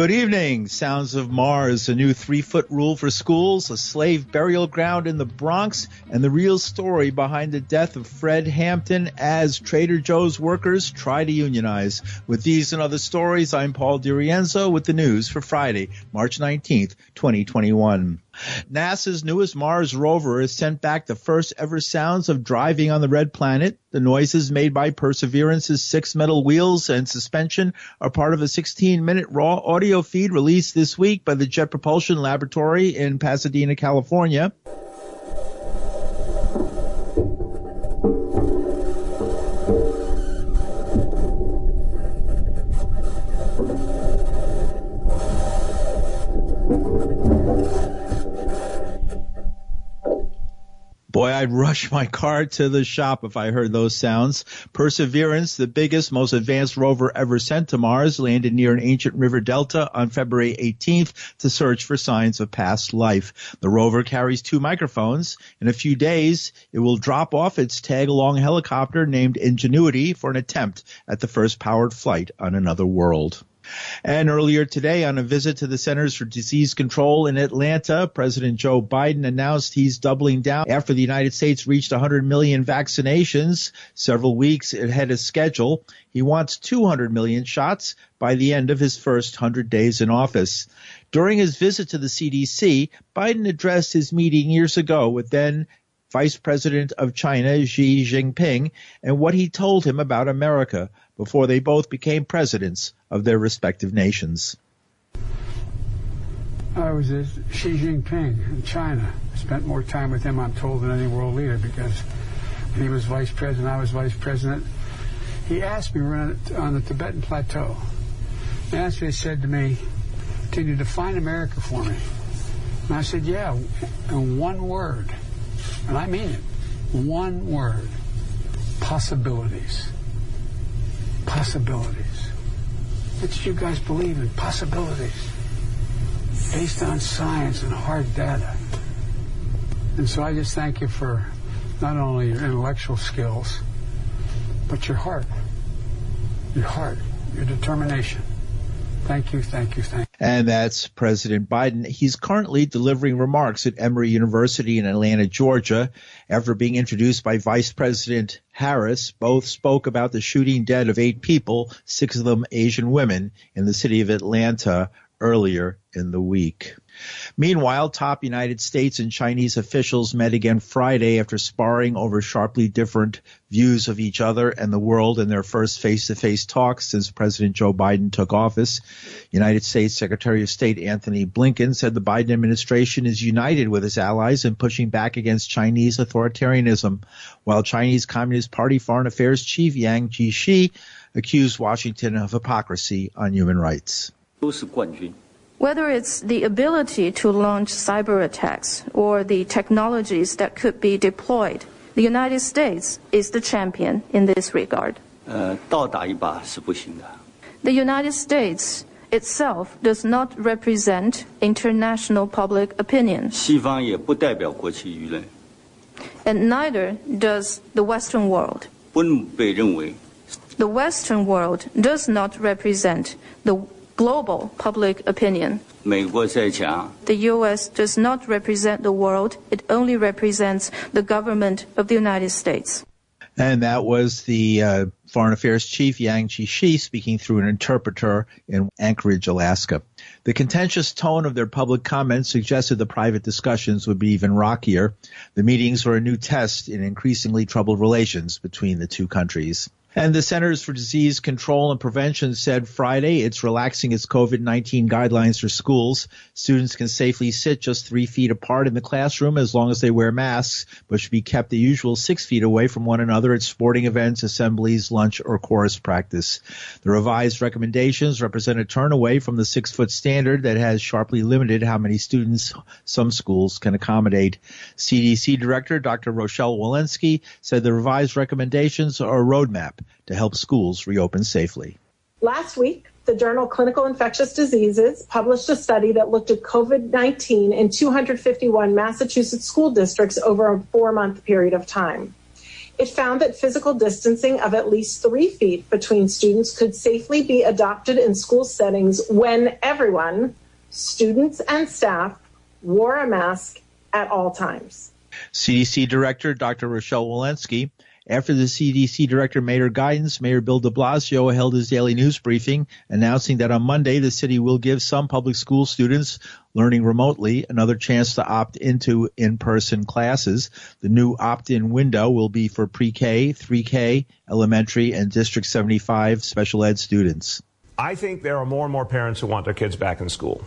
Good evening. Sounds of Mars, a new three foot rule for schools, a slave burial ground in the Bronx, and the real story behind the death of Fred Hampton as Trader Joe's workers try to unionize. With these and other stories, I'm Paul DiRienzo with the news for Friday, March 19th, 2021. NASA's newest Mars rover has sent back the first ever sounds of driving on the red planet. The noises made by Perseverance's six metal wheels and suspension are part of a 16 minute raw audio feed released this week by the Jet Propulsion Laboratory in Pasadena, California. I'd rush my car to the shop if I heard those sounds. Perseverance, the biggest, most advanced rover ever sent to Mars, landed near an ancient river delta on February 18th to search for signs of past life. The rover carries two microphones. In a few days, it will drop off its tag-along helicopter named Ingenuity for an attempt at the first powered flight on another world. And earlier today, on a visit to the Centers for Disease Control in Atlanta, President Joe Biden announced he's doubling down after the United States reached 100 million vaccinations several weeks ahead of schedule. He wants 200 million shots by the end of his first 100 days in office. During his visit to the CDC, Biden addressed his meeting years ago with then Vice President of China Xi Jinping and what he told him about America before they both became presidents of their respective nations. I was at Xi Jinping in China. Spent more time with him, I'm told, than any world leader because he was vice president, I was vice president. He asked me, we are on the Tibetan Plateau. He asked me, he said to me, Can you define America for me? And I said, Yeah, in one word and I mean it, one word possibilities. Possibilities. What did you guys believe in? Possibilities. Based on science and hard data. And so I just thank you for not only your intellectual skills, but your heart. Your heart, your determination. Thank you, thank you, thank you. And that's President Biden. He's currently delivering remarks at Emory University in Atlanta, Georgia. After being introduced by Vice President Harris, both spoke about the shooting dead of eight people, six of them Asian women, in the city of Atlanta earlier in the week. Meanwhile, top United States and Chinese officials met again Friday after sparring over sharply different views of each other and the world in their first face-to-face talks since President Joe Biden took office. United States Secretary of State Antony Blinken said the Biden administration is united with its allies in pushing back against Chinese authoritarianism, while Chinese Communist Party Foreign Affairs Chief Yang Jiechi accused Washington of hypocrisy on human rights. 都是冠军。Whether it's the ability to launch cyber attacks or the technologies that could be deployed, the United States is the champion in this regard. Uh, the United States itself does not represent international public opinion. And neither does the Western world. The Western world does not represent the global public opinion. The U.S. does not represent the world, it only represents the government of the United States. And that was the uh, Foreign Affairs Chief Yang Jiechi speaking through an interpreter in Anchorage, Alaska. The contentious tone of their public comments suggested the private discussions would be even rockier. The meetings were a new test in increasingly troubled relations between the two countries. And the Centers for Disease Control and Prevention said Friday it's relaxing its COVID-19 guidelines for schools. Students can safely sit just three feet apart in the classroom as long as they wear masks, but should be kept the usual six feet away from one another at sporting events, assemblies, lunch, or chorus practice. The revised recommendations represent a turn away from the six foot standard that has sharply limited how many students some schools can accommodate. CDC Director Dr. Rochelle Walensky said the revised recommendations are a roadmap to help schools reopen safely. Last week, the journal Clinical Infectious Diseases published a study that looked at COVID 19 in 251 Massachusetts school districts over a four month period of time. It found that physical distancing of at least three feet between students could safely be adopted in school settings when everyone, students and staff, wore a mask at all times. CDC Director Dr. Rochelle Walensky after the CDC director made her guidance, Mayor Bill de Blasio held his daily news briefing announcing that on Monday the city will give some public school students learning remotely another chance to opt into in-person classes. The new opt-in window will be for pre-K, 3K, elementary, and District 75 special ed students. I think there are more and more parents who want their kids back in school.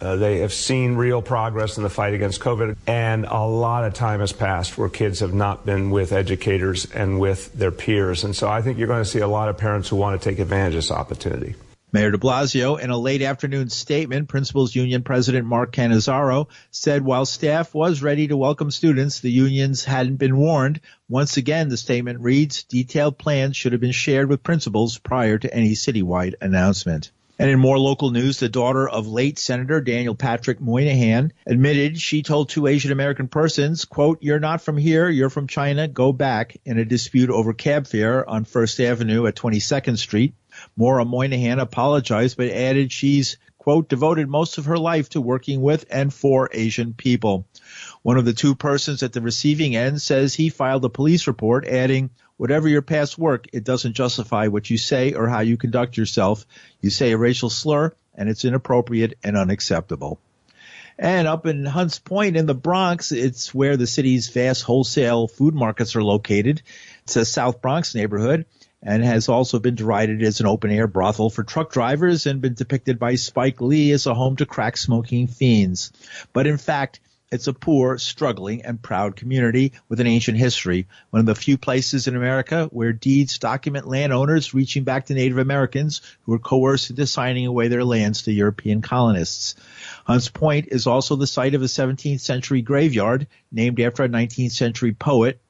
Uh, they have seen real progress in the fight against COVID, and a lot of time has passed where kids have not been with educators and with their peers. And so I think you're going to see a lot of parents who want to take advantage of this opportunity. Mayor de Blasio, in a late afternoon statement, Principals Union President Mark Cannizzaro said while staff was ready to welcome students, the unions hadn't been warned. Once again, the statement reads, detailed plans should have been shared with principals prior to any citywide announcement. And in more local news, the daughter of late Senator Daniel Patrick Moynihan admitted she told two Asian American persons, quote, you're not from here, you're from China, go back in a dispute over cab fare on First Avenue at 22nd Street. Maura Moynihan apologized but added she's, quote, devoted most of her life to working with and for Asian people. One of the two persons at the receiving end says he filed a police report adding, Whatever your past work, it doesn't justify what you say or how you conduct yourself. You say a racial slur and it's inappropriate and unacceptable. And up in Hunts Point in the Bronx, it's where the city's vast wholesale food markets are located. It's a South Bronx neighborhood and has also been derided as an open air brothel for truck drivers and been depicted by Spike Lee as a home to crack smoking fiends. But in fact, it's a poor, struggling, and proud community with an ancient history, one of the few places in America where deeds document landowners reaching back to Native Americans who were coerced into signing away their lands to European colonists. Hunts Point is also the site of a 17th century graveyard named after a 19th century poet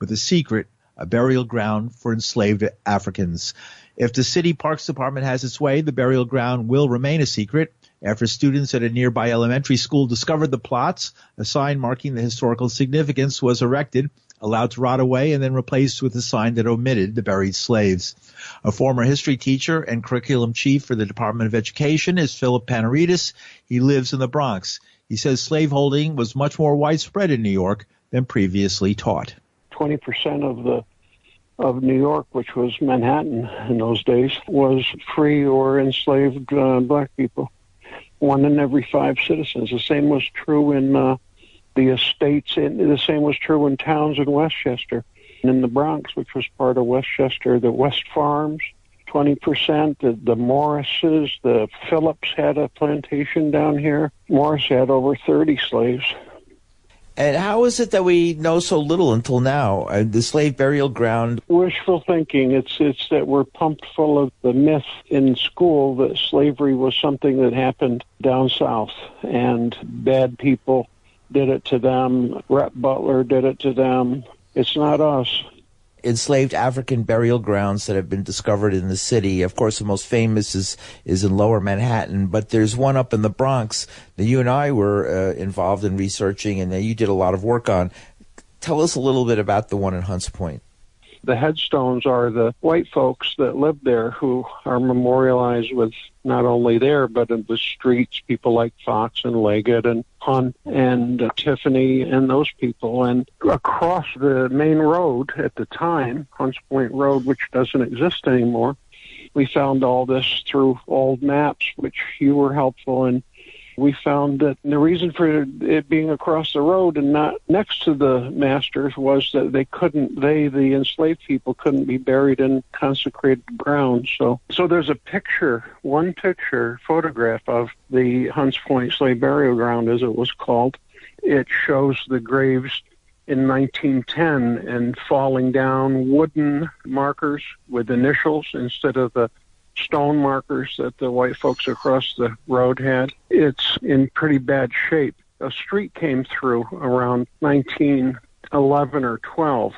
with a secret, a burial ground for enslaved Africans. If the city parks department has its way, the burial ground will remain a secret after students at a nearby elementary school discovered the plots, a sign marking the historical significance was erected, allowed to rot away, and then replaced with a sign that omitted the buried slaves. A former history teacher and curriculum chief for the Department of Education is Philip Panaritis. He lives in the Bronx. He says slaveholding was much more widespread in New York than previously taught. 20% of the of New York, which was Manhattan in those days, was free or enslaved uh, black people one in every five citizens. The same was true in uh, the estates. In, the same was true in towns in Westchester. And in the Bronx, which was part of Westchester, the West Farms, 20%, the, the Morrises, the Phillips had a plantation down here. Morris had over 30 slaves. And how is it that we know so little until now? Uh, the slave burial ground. Wishful thinking. It's it's that we're pumped full of the myth in school that slavery was something that happened down south, and bad people did it to them. Rhett Butler did it to them. It's not us enslaved African burial grounds that have been discovered in the city. Of course, the most famous is is in Lower Manhattan, but there's one up in the Bronx that you and I were uh, involved in researching, and that you did a lot of work on. Tell us a little bit about the one in Hunts Point. The headstones are the white folks that lived there who are memorialized with not only there, but in the streets, people like Fox and Leggett and Hunt and uh, Tiffany and those people. And across the main road at the time, Hunts Point Road, which doesn't exist anymore, we found all this through old maps, which you were helpful in we found that the reason for it being across the road and not next to the masters was that they couldn't they the enslaved people couldn't be buried in consecrated ground. So so there's a picture one picture photograph of the hunts point slave burial ground as it was called. It shows the graves in 1910 and falling down wooden markers with initials instead of the stone markers that the white folks across the road had. It's in pretty bad shape. A street came through around 1911 or 12,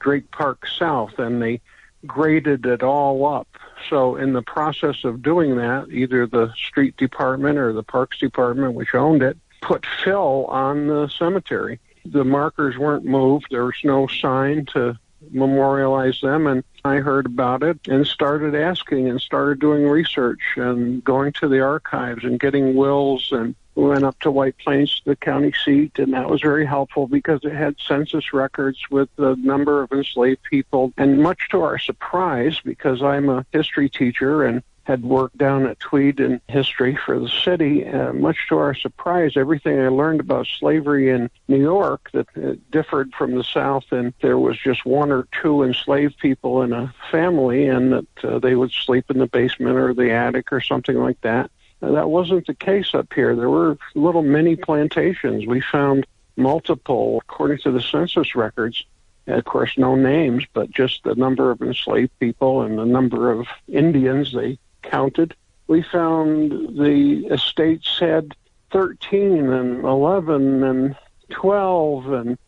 Drake Park South, and they graded it all up. So, in the process of doing that, either the street department or the parks department, which owned it, put fill on the cemetery. The markers weren't moved. There was no sign to memorialize them. And I heard about it and started asking and started doing research and going to the archives and getting wills and went up to White Plains, the county seat, and that was very helpful because it had census records with the number of enslaved people. And much to our surprise, because I'm a history teacher and had worked down at Tweed in history for the city. Uh, much to our surprise, everything I learned about slavery in New York that uh, differed from the South, and there was just one or two enslaved people in a family, and that uh, they would sleep in the basement or the attic or something like that. Uh, that wasn't the case up here. There were little mini plantations. We found multiple, according to the census records, of course, no names, but just the number of enslaved people and the number of Indians they counted, we found the estates had 13 and 11 and 12 and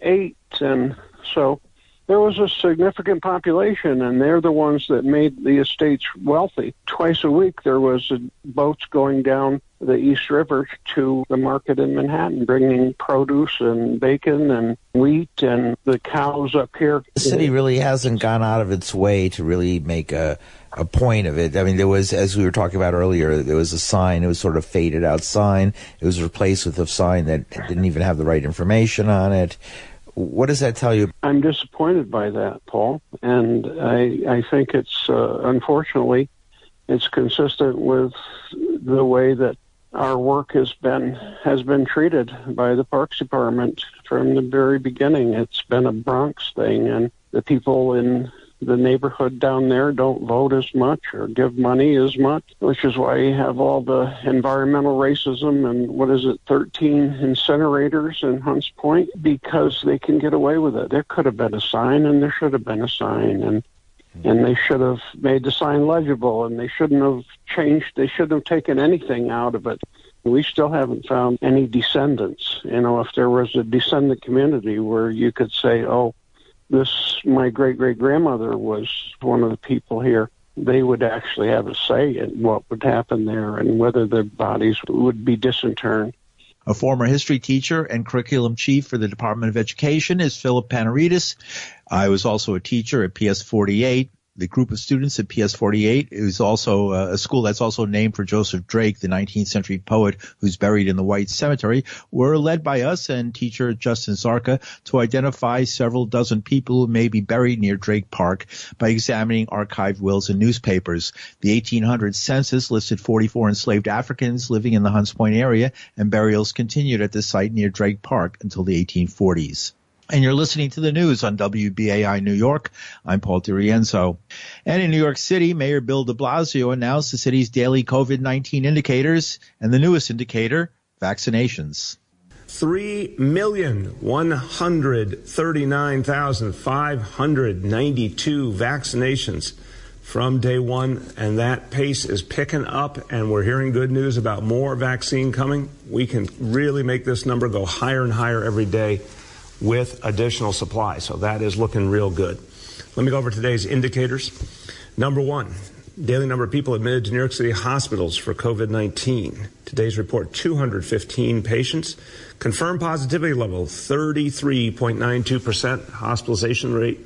8 and so there was a significant population, and they're the ones that made the estates wealthy. Twice a week, there was boats going down the East River to the market in Manhattan, bringing produce and bacon and wheat and the cows up here. The city really hasn't gone out of its way to really make a a point of it. I mean, there was, as we were talking about earlier, there was a sign. It was sort of faded out sign. It was replaced with a sign that didn't even have the right information on it. What does that tell you? I'm disappointed by that, Paul, and I I think it's uh, unfortunately it's consistent with the way that our work has been has been treated by the Parks Department from the very beginning. It's been a Bronx thing, and the people in the neighborhood down there don't vote as much or give money as much, which is why you have all the environmental racism and what is it, 13 incinerators in Hunts Point because they can get away with it. There could have been a sign and there should have been a sign and and they should have made the sign legible and they shouldn't have changed they shouldn't have taken anything out of it we still haven't found any descendants you know if there was a descendant community where you could say oh this my great great grandmother was one of the people here they would actually have a say in what would happen there and whether their bodies would be disinterred a former history teacher and curriculum chief for the Department of Education is Philip Panaritis. I was also a teacher at PS 48 the group of students at PS 48 is also uh, a school that's also named for Joseph Drake, the 19th century poet who's buried in the White Cemetery, were led by us and teacher Justin Zarka to identify several dozen people who may be buried near Drake Park by examining archived wills and newspapers. The 1800 census listed 44 enslaved Africans living in the Hunts Point area, and burials continued at the site near Drake Park until the 1840s and you're listening to the news on WBAI New York. I'm Paul DiRienzo. And in New York City, Mayor Bill de Blasio announced the city's daily COVID-19 indicators and the newest indicator, vaccinations. 3,139,592 vaccinations from day one, and that pace is picking up, and we're hearing good news about more vaccine coming. We can really make this number go higher and higher every day with additional supply. So that is looking real good. Let me go over today's indicators. Number one, daily number of people admitted to New York City hospitals for COVID 19. Today's report 215 patients. Confirmed positivity level 33.92%. Hospitalization rate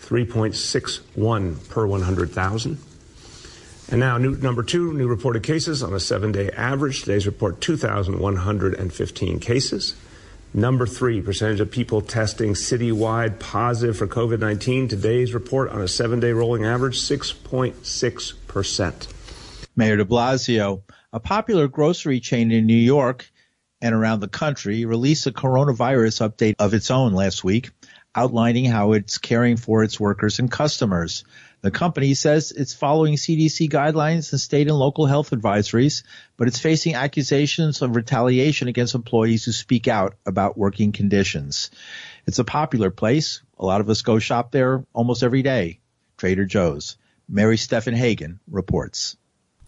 3.61 per 100,000. And now, new, number two, new reported cases on a seven day average. Today's report 2,115 cases. Number three, percentage of people testing citywide positive for COVID 19. Today's report on a seven day rolling average, 6.6%. Mayor de Blasio, a popular grocery chain in New York and around the country, released a coronavirus update of its own last week, outlining how it's caring for its workers and customers. The company says it's following CDC guidelines and state and local health advisories, but it's facing accusations of retaliation against employees who speak out about working conditions. It's a popular place. A lot of us go shop there almost every day. Trader Joe's. Mary Steffenhagen reports.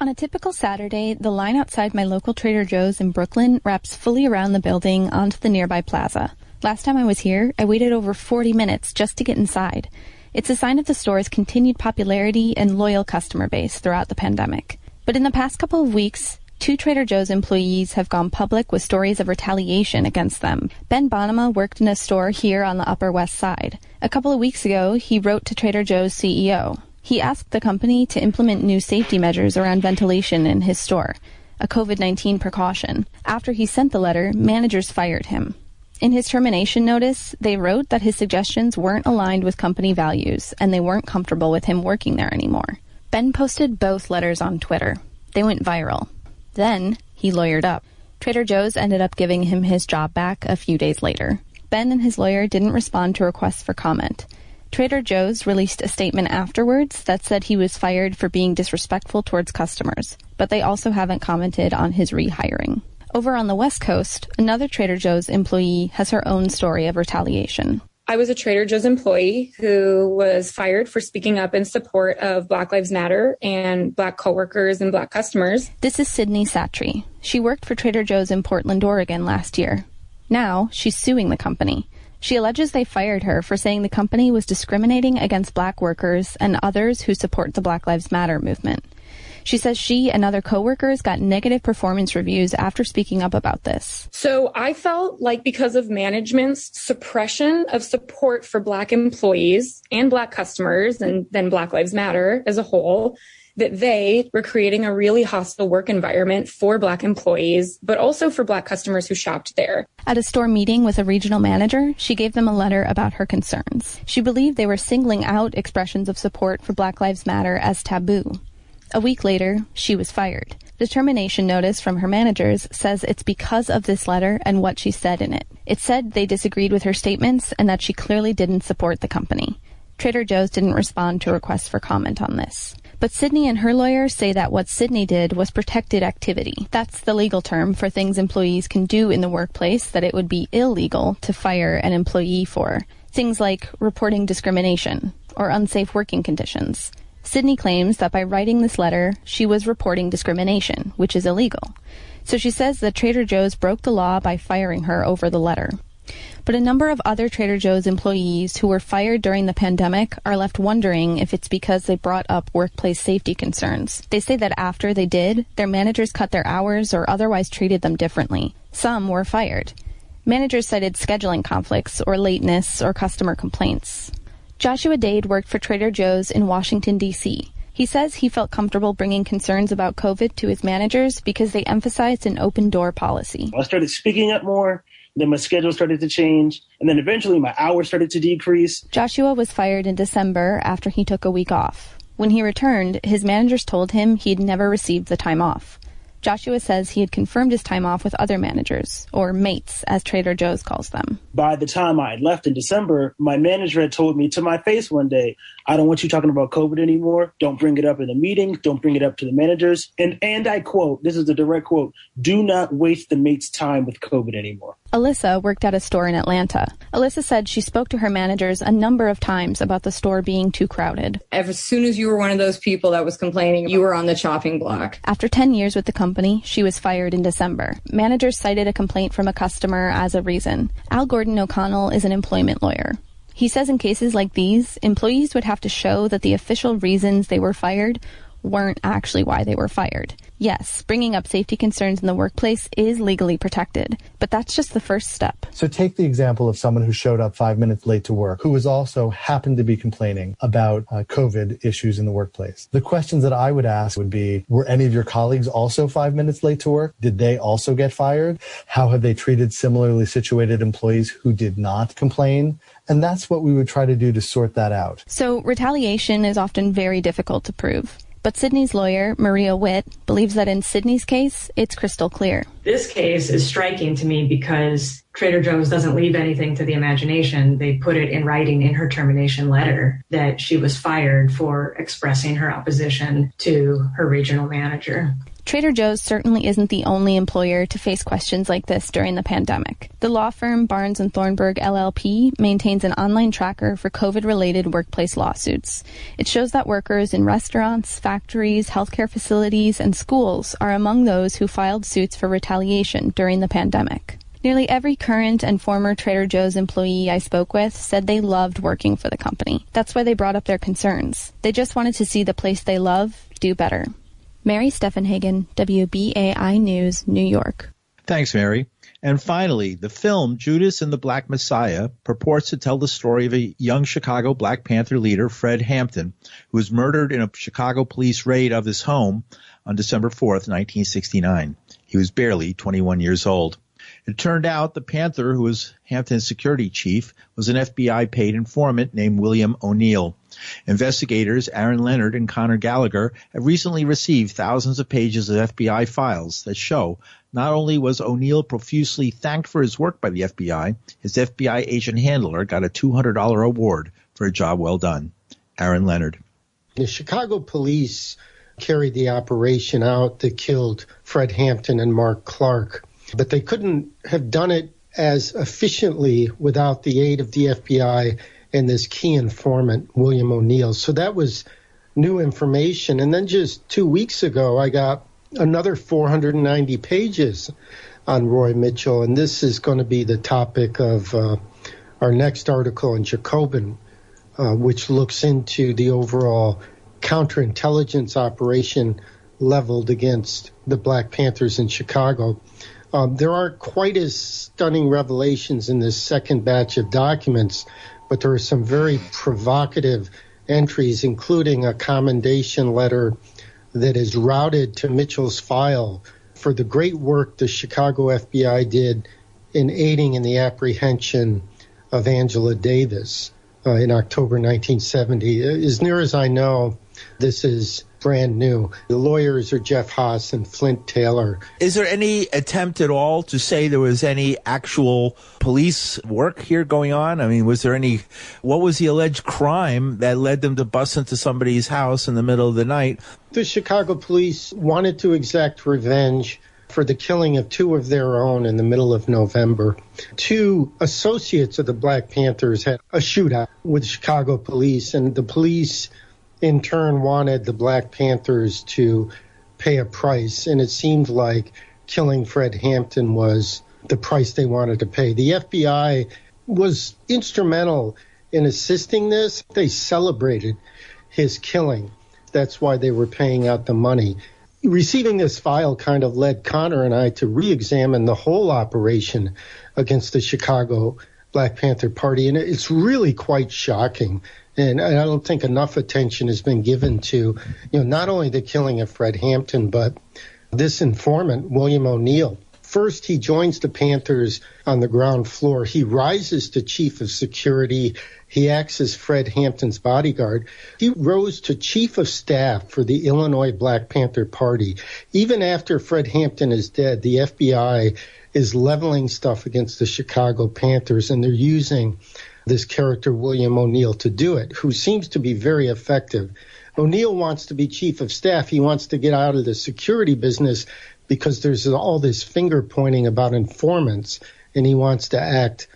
On a typical Saturday, the line outside my local Trader Joe's in Brooklyn wraps fully around the building onto the nearby plaza. Last time I was here, I waited over 40 minutes just to get inside. It's a sign of the store's continued popularity and loyal customer base throughout the pandemic. But in the past couple of weeks, Two Trader Joe's employees have gone public with stories of retaliation against them. Ben Bonnema worked in a store here on the Upper West Side. A couple of weeks ago, he wrote to Trader Joe's CEO. He asked the company to implement new safety measures around ventilation in his store, a COVID-19 precaution. After he sent the letter, managers fired him. In his termination notice, they wrote that his suggestions weren't aligned with company values and they weren't comfortable with him working there anymore. Ben posted both letters on Twitter. They went viral. Then he lawyered up. Trader Joe's ended up giving him his job back a few days later. Ben and his lawyer didn't respond to requests for comment. Trader Joe's released a statement afterwards that said he was fired for being disrespectful towards customers, but they also haven't commented on his rehiring. Over on the West Coast, another Trader Joe's employee has her own story of retaliation. I was a Trader Joe's employee who was fired for speaking up in support of Black Lives Matter and Black coworkers and Black customers. This is Sydney Satry. She worked for Trader Joe's in Portland, Oregon last year. Now she's suing the company. She alleges they fired her for saying the company was discriminating against black workers and others who support the Black Lives Matter movement. She says she and other coworkers got negative performance reviews after speaking up about this. So I felt like because of management's suppression of support for black employees and black customers and then Black Lives Matter as a whole, that they were creating a really hostile work environment for black employees, but also for black customers who shopped there. At a store meeting with a regional manager, she gave them a letter about her concerns. She believed they were singling out expressions of support for Black Lives Matter as taboo. A week later, she was fired. The termination notice from her managers says it's because of this letter and what she said in it. It said they disagreed with her statements and that she clearly didn't support the company. Trader Joe's didn't respond to requests for comment on this. But Sydney and her lawyer say that what Sydney did was protected activity. That's the legal term for things employees can do in the workplace that it would be illegal to fire an employee for. Things like reporting discrimination or unsafe working conditions. Sydney claims that by writing this letter, she was reporting discrimination, which is illegal. So she says that Trader Joe's broke the law by firing her over the letter. But a number of other Trader Joe's employees who were fired during the pandemic are left wondering if it's because they brought up workplace safety concerns. They say that after they did, their managers cut their hours or otherwise treated them differently. Some were fired. Managers cited scheduling conflicts or lateness or customer complaints. Joshua Dade worked for Trader Joe's in Washington, D.C. He says he felt comfortable bringing concerns about COVID to his managers because they emphasized an open door policy. I started speaking up more. Then my schedule started to change. And then eventually my hours started to decrease. Joshua was fired in December after he took a week off. When he returned, his managers told him he'd never received the time off. Joshua says he had confirmed his time off with other managers, or mates, as Trader Joe's calls them. By the time I had left in December, my manager had told me to my face one day, I don't want you talking about COVID anymore. Don't bring it up in the meetings. Don't bring it up to the managers. And, and I quote, this is a direct quote, do not waste the mate's time with COVID anymore. Alyssa worked at a store in Atlanta. Alyssa said she spoke to her managers a number of times about the store being too crowded. As soon as you were one of those people that was complaining, you were on the chopping block. After 10 years with the company, she was fired in December. Managers cited a complaint from a customer as a reason. Al Gordon O'Connell is an employment lawyer. He says in cases like these, employees would have to show that the official reasons they were fired weren't actually why they were fired. Yes, bringing up safety concerns in the workplace is legally protected, but that's just the first step. So take the example of someone who showed up five minutes late to work, who was also happened to be complaining about uh, COVID issues in the workplace. The questions that I would ask would be, were any of your colleagues also five minutes late to work? Did they also get fired? How have they treated similarly situated employees who did not complain? And that's what we would try to do to sort that out. So retaliation is often very difficult to prove. But Sydney's lawyer, Maria Witt, believes that in Sydney's case, it's crystal clear. This case is striking to me because Trader Joe's doesn't leave anything to the imagination. They put it in writing in her termination letter that she was fired for expressing her opposition to her regional manager. Trader Joe's certainly isn't the only employer to face questions like this during the pandemic. The law firm Barnes and Thornburg LLP maintains an online tracker for COVID-related workplace lawsuits. It shows that workers in restaurants, factories, healthcare facilities, and schools are among those who filed suits for retaliation during the pandemic. Nearly every current and former Trader Joe's employee I spoke with said they loved working for the company. That's why they brought up their concerns. They just wanted to see the place they love do better. Mary Steffenhagen, WBAI News, New York. Thanks, Mary. And finally, the film Judas and the Black Messiah purports to tell the story of a young Chicago Black Panther leader, Fred Hampton, who was murdered in a Chicago police raid of his home on December 4th, 1969. He was barely 21 years old. It turned out the Panther, who was Hampton's security chief, was an FBI paid informant named William O'Neill. Investigators Aaron Leonard and Connor Gallagher have recently received thousands of pages of FBI files that show not only was O'Neill profusely thanked for his work by the FBI, his FBI agent handler got a $200 award for a job well done. Aaron Leonard. The Chicago police carried the operation out that killed Fred Hampton and Mark Clark, but they couldn't have done it as efficiently without the aid of the FBI and this key informant, William O'Neill. So that was new information. And then just two weeks ago, I got another 490 pages on Roy Mitchell, and this is going to be the topic of uh, our next article in Jacobin, uh, which looks into the overall counterintelligence operation leveled against the Black Panthers in Chicago. Um, there aren't quite as stunning revelations in this second batch of documents, but there are some very provocative entries, including a commendation letter that is routed to Mitchell's file for the great work the Chicago FBI did in aiding in the apprehension of Angela Davis uh, in October 1970. As near as I know, this is brand new. The lawyers are Jeff Haas and Flint Taylor. Is there any attempt at all to say there was any actual police work here going on? I mean, was there any, what was the alleged crime that led them to bust into somebody's house in the middle of the night? The Chicago police wanted to exact revenge for the killing of two of their own in the middle of November. Two associates of the Black Panthers had a shootout with Chicago police, and the police in turn wanted the Black Panthers to pay a price, and it seemed like killing Fred Hampton was the price they wanted to pay. The FBI was instrumental in assisting this. They celebrated his killing. That's why they were paying out the money. Receiving this file kind of led Connor and I to re examine the whole operation against the Chicago Black Panther Party, and it's really quite shocking and I don't think enough attention has been given to, you know, not only the killing of Fred Hampton, but this informant, William O'Neill. First, he joins the Panthers on the ground floor. He rises to chief of security. He acts as Fred Hampton's bodyguard. He rose to chief of staff for the Illinois Black Panther Party. Even after Fred Hampton is dead, the FBI is leveling stuff against the Chicago Panthers, and they're using this character, William O'Neill, to do it, who seems to be very effective. O'Neill wants to be chief of staff. He wants to get out of the security business because there's all this finger pointing about informants, and he wants to act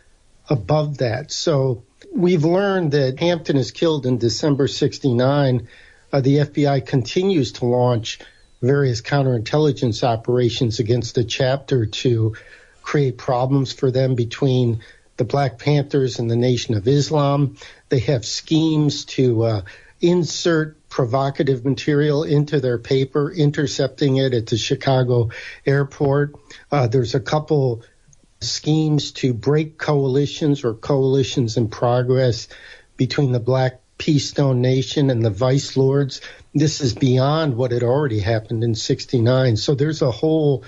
above that. So we've learned that Hampton is killed in December 69. Uh, the FBI continues to launch various counterintelligence operations against the chapter to create problems for them between the Black Panthers and the Nation of Islam. They have schemes to uh, insert provocative material into their paper, intercepting it at the Chicago airport. Uh, there's a couple schemes to break coalitions or coalitions in progress between the Black P. Stone Nation and the Vice Lords. This is beyond what had already happened in 69. So there's a whole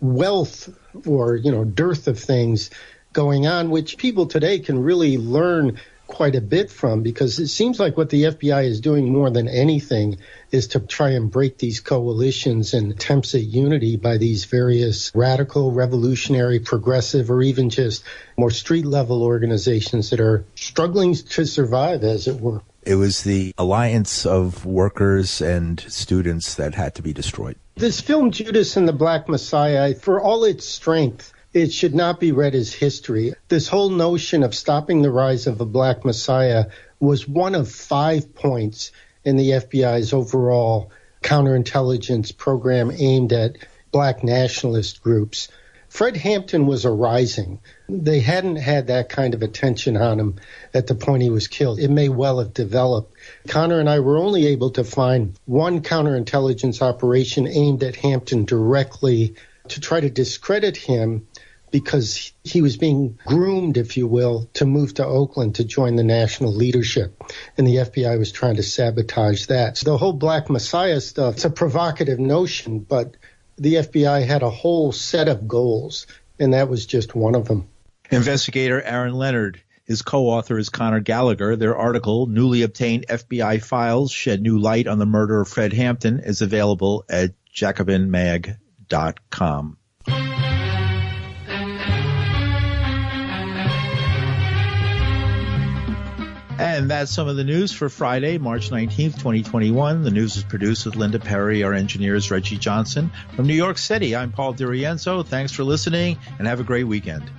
wealth or, you know, dearth of things going on, which people today can really learn quite a bit from because it seems like what the FBI is doing more than anything is to try and break these coalitions and attempts at unity by these various radical, revolutionary, progressive, or even just more street level organizations that are struggling to survive, as it were. It was the alliance of workers and students that had to be destroyed. This film, Judas and the Black Messiah, for all its strength, it should not be read as history. This whole notion of stopping the rise of a black messiah was one of five points in the FBI's overall counterintelligence program aimed at black nationalist groups. Fred Hampton was a rising. They hadn't had that kind of attention on him at the point he was killed. It may well have developed. Connor and I were only able to find one counterintelligence operation aimed at Hampton directly to try to discredit him because he was being groomed, if you will, to move to Oakland to join the national leadership. And the FBI was trying to sabotage that. So the whole Black Messiah stuff, it's a provocative notion, but the FBI had a whole set of goals, and that was just one of them. Investigator Aaron Leonard. His co-author is Connor Gallagher. Their article, Newly Obtained FBI Files Shed New Light on the Murder of Fred Hampton, is available at jacobinmag.com. And that's some of the news for Friday, March 19th, 2021. The news is produced with Linda Perry. Our engineer is Reggie Johnson. From New York City, I'm Paul DiRienzo. Thanks for listening and have a great weekend.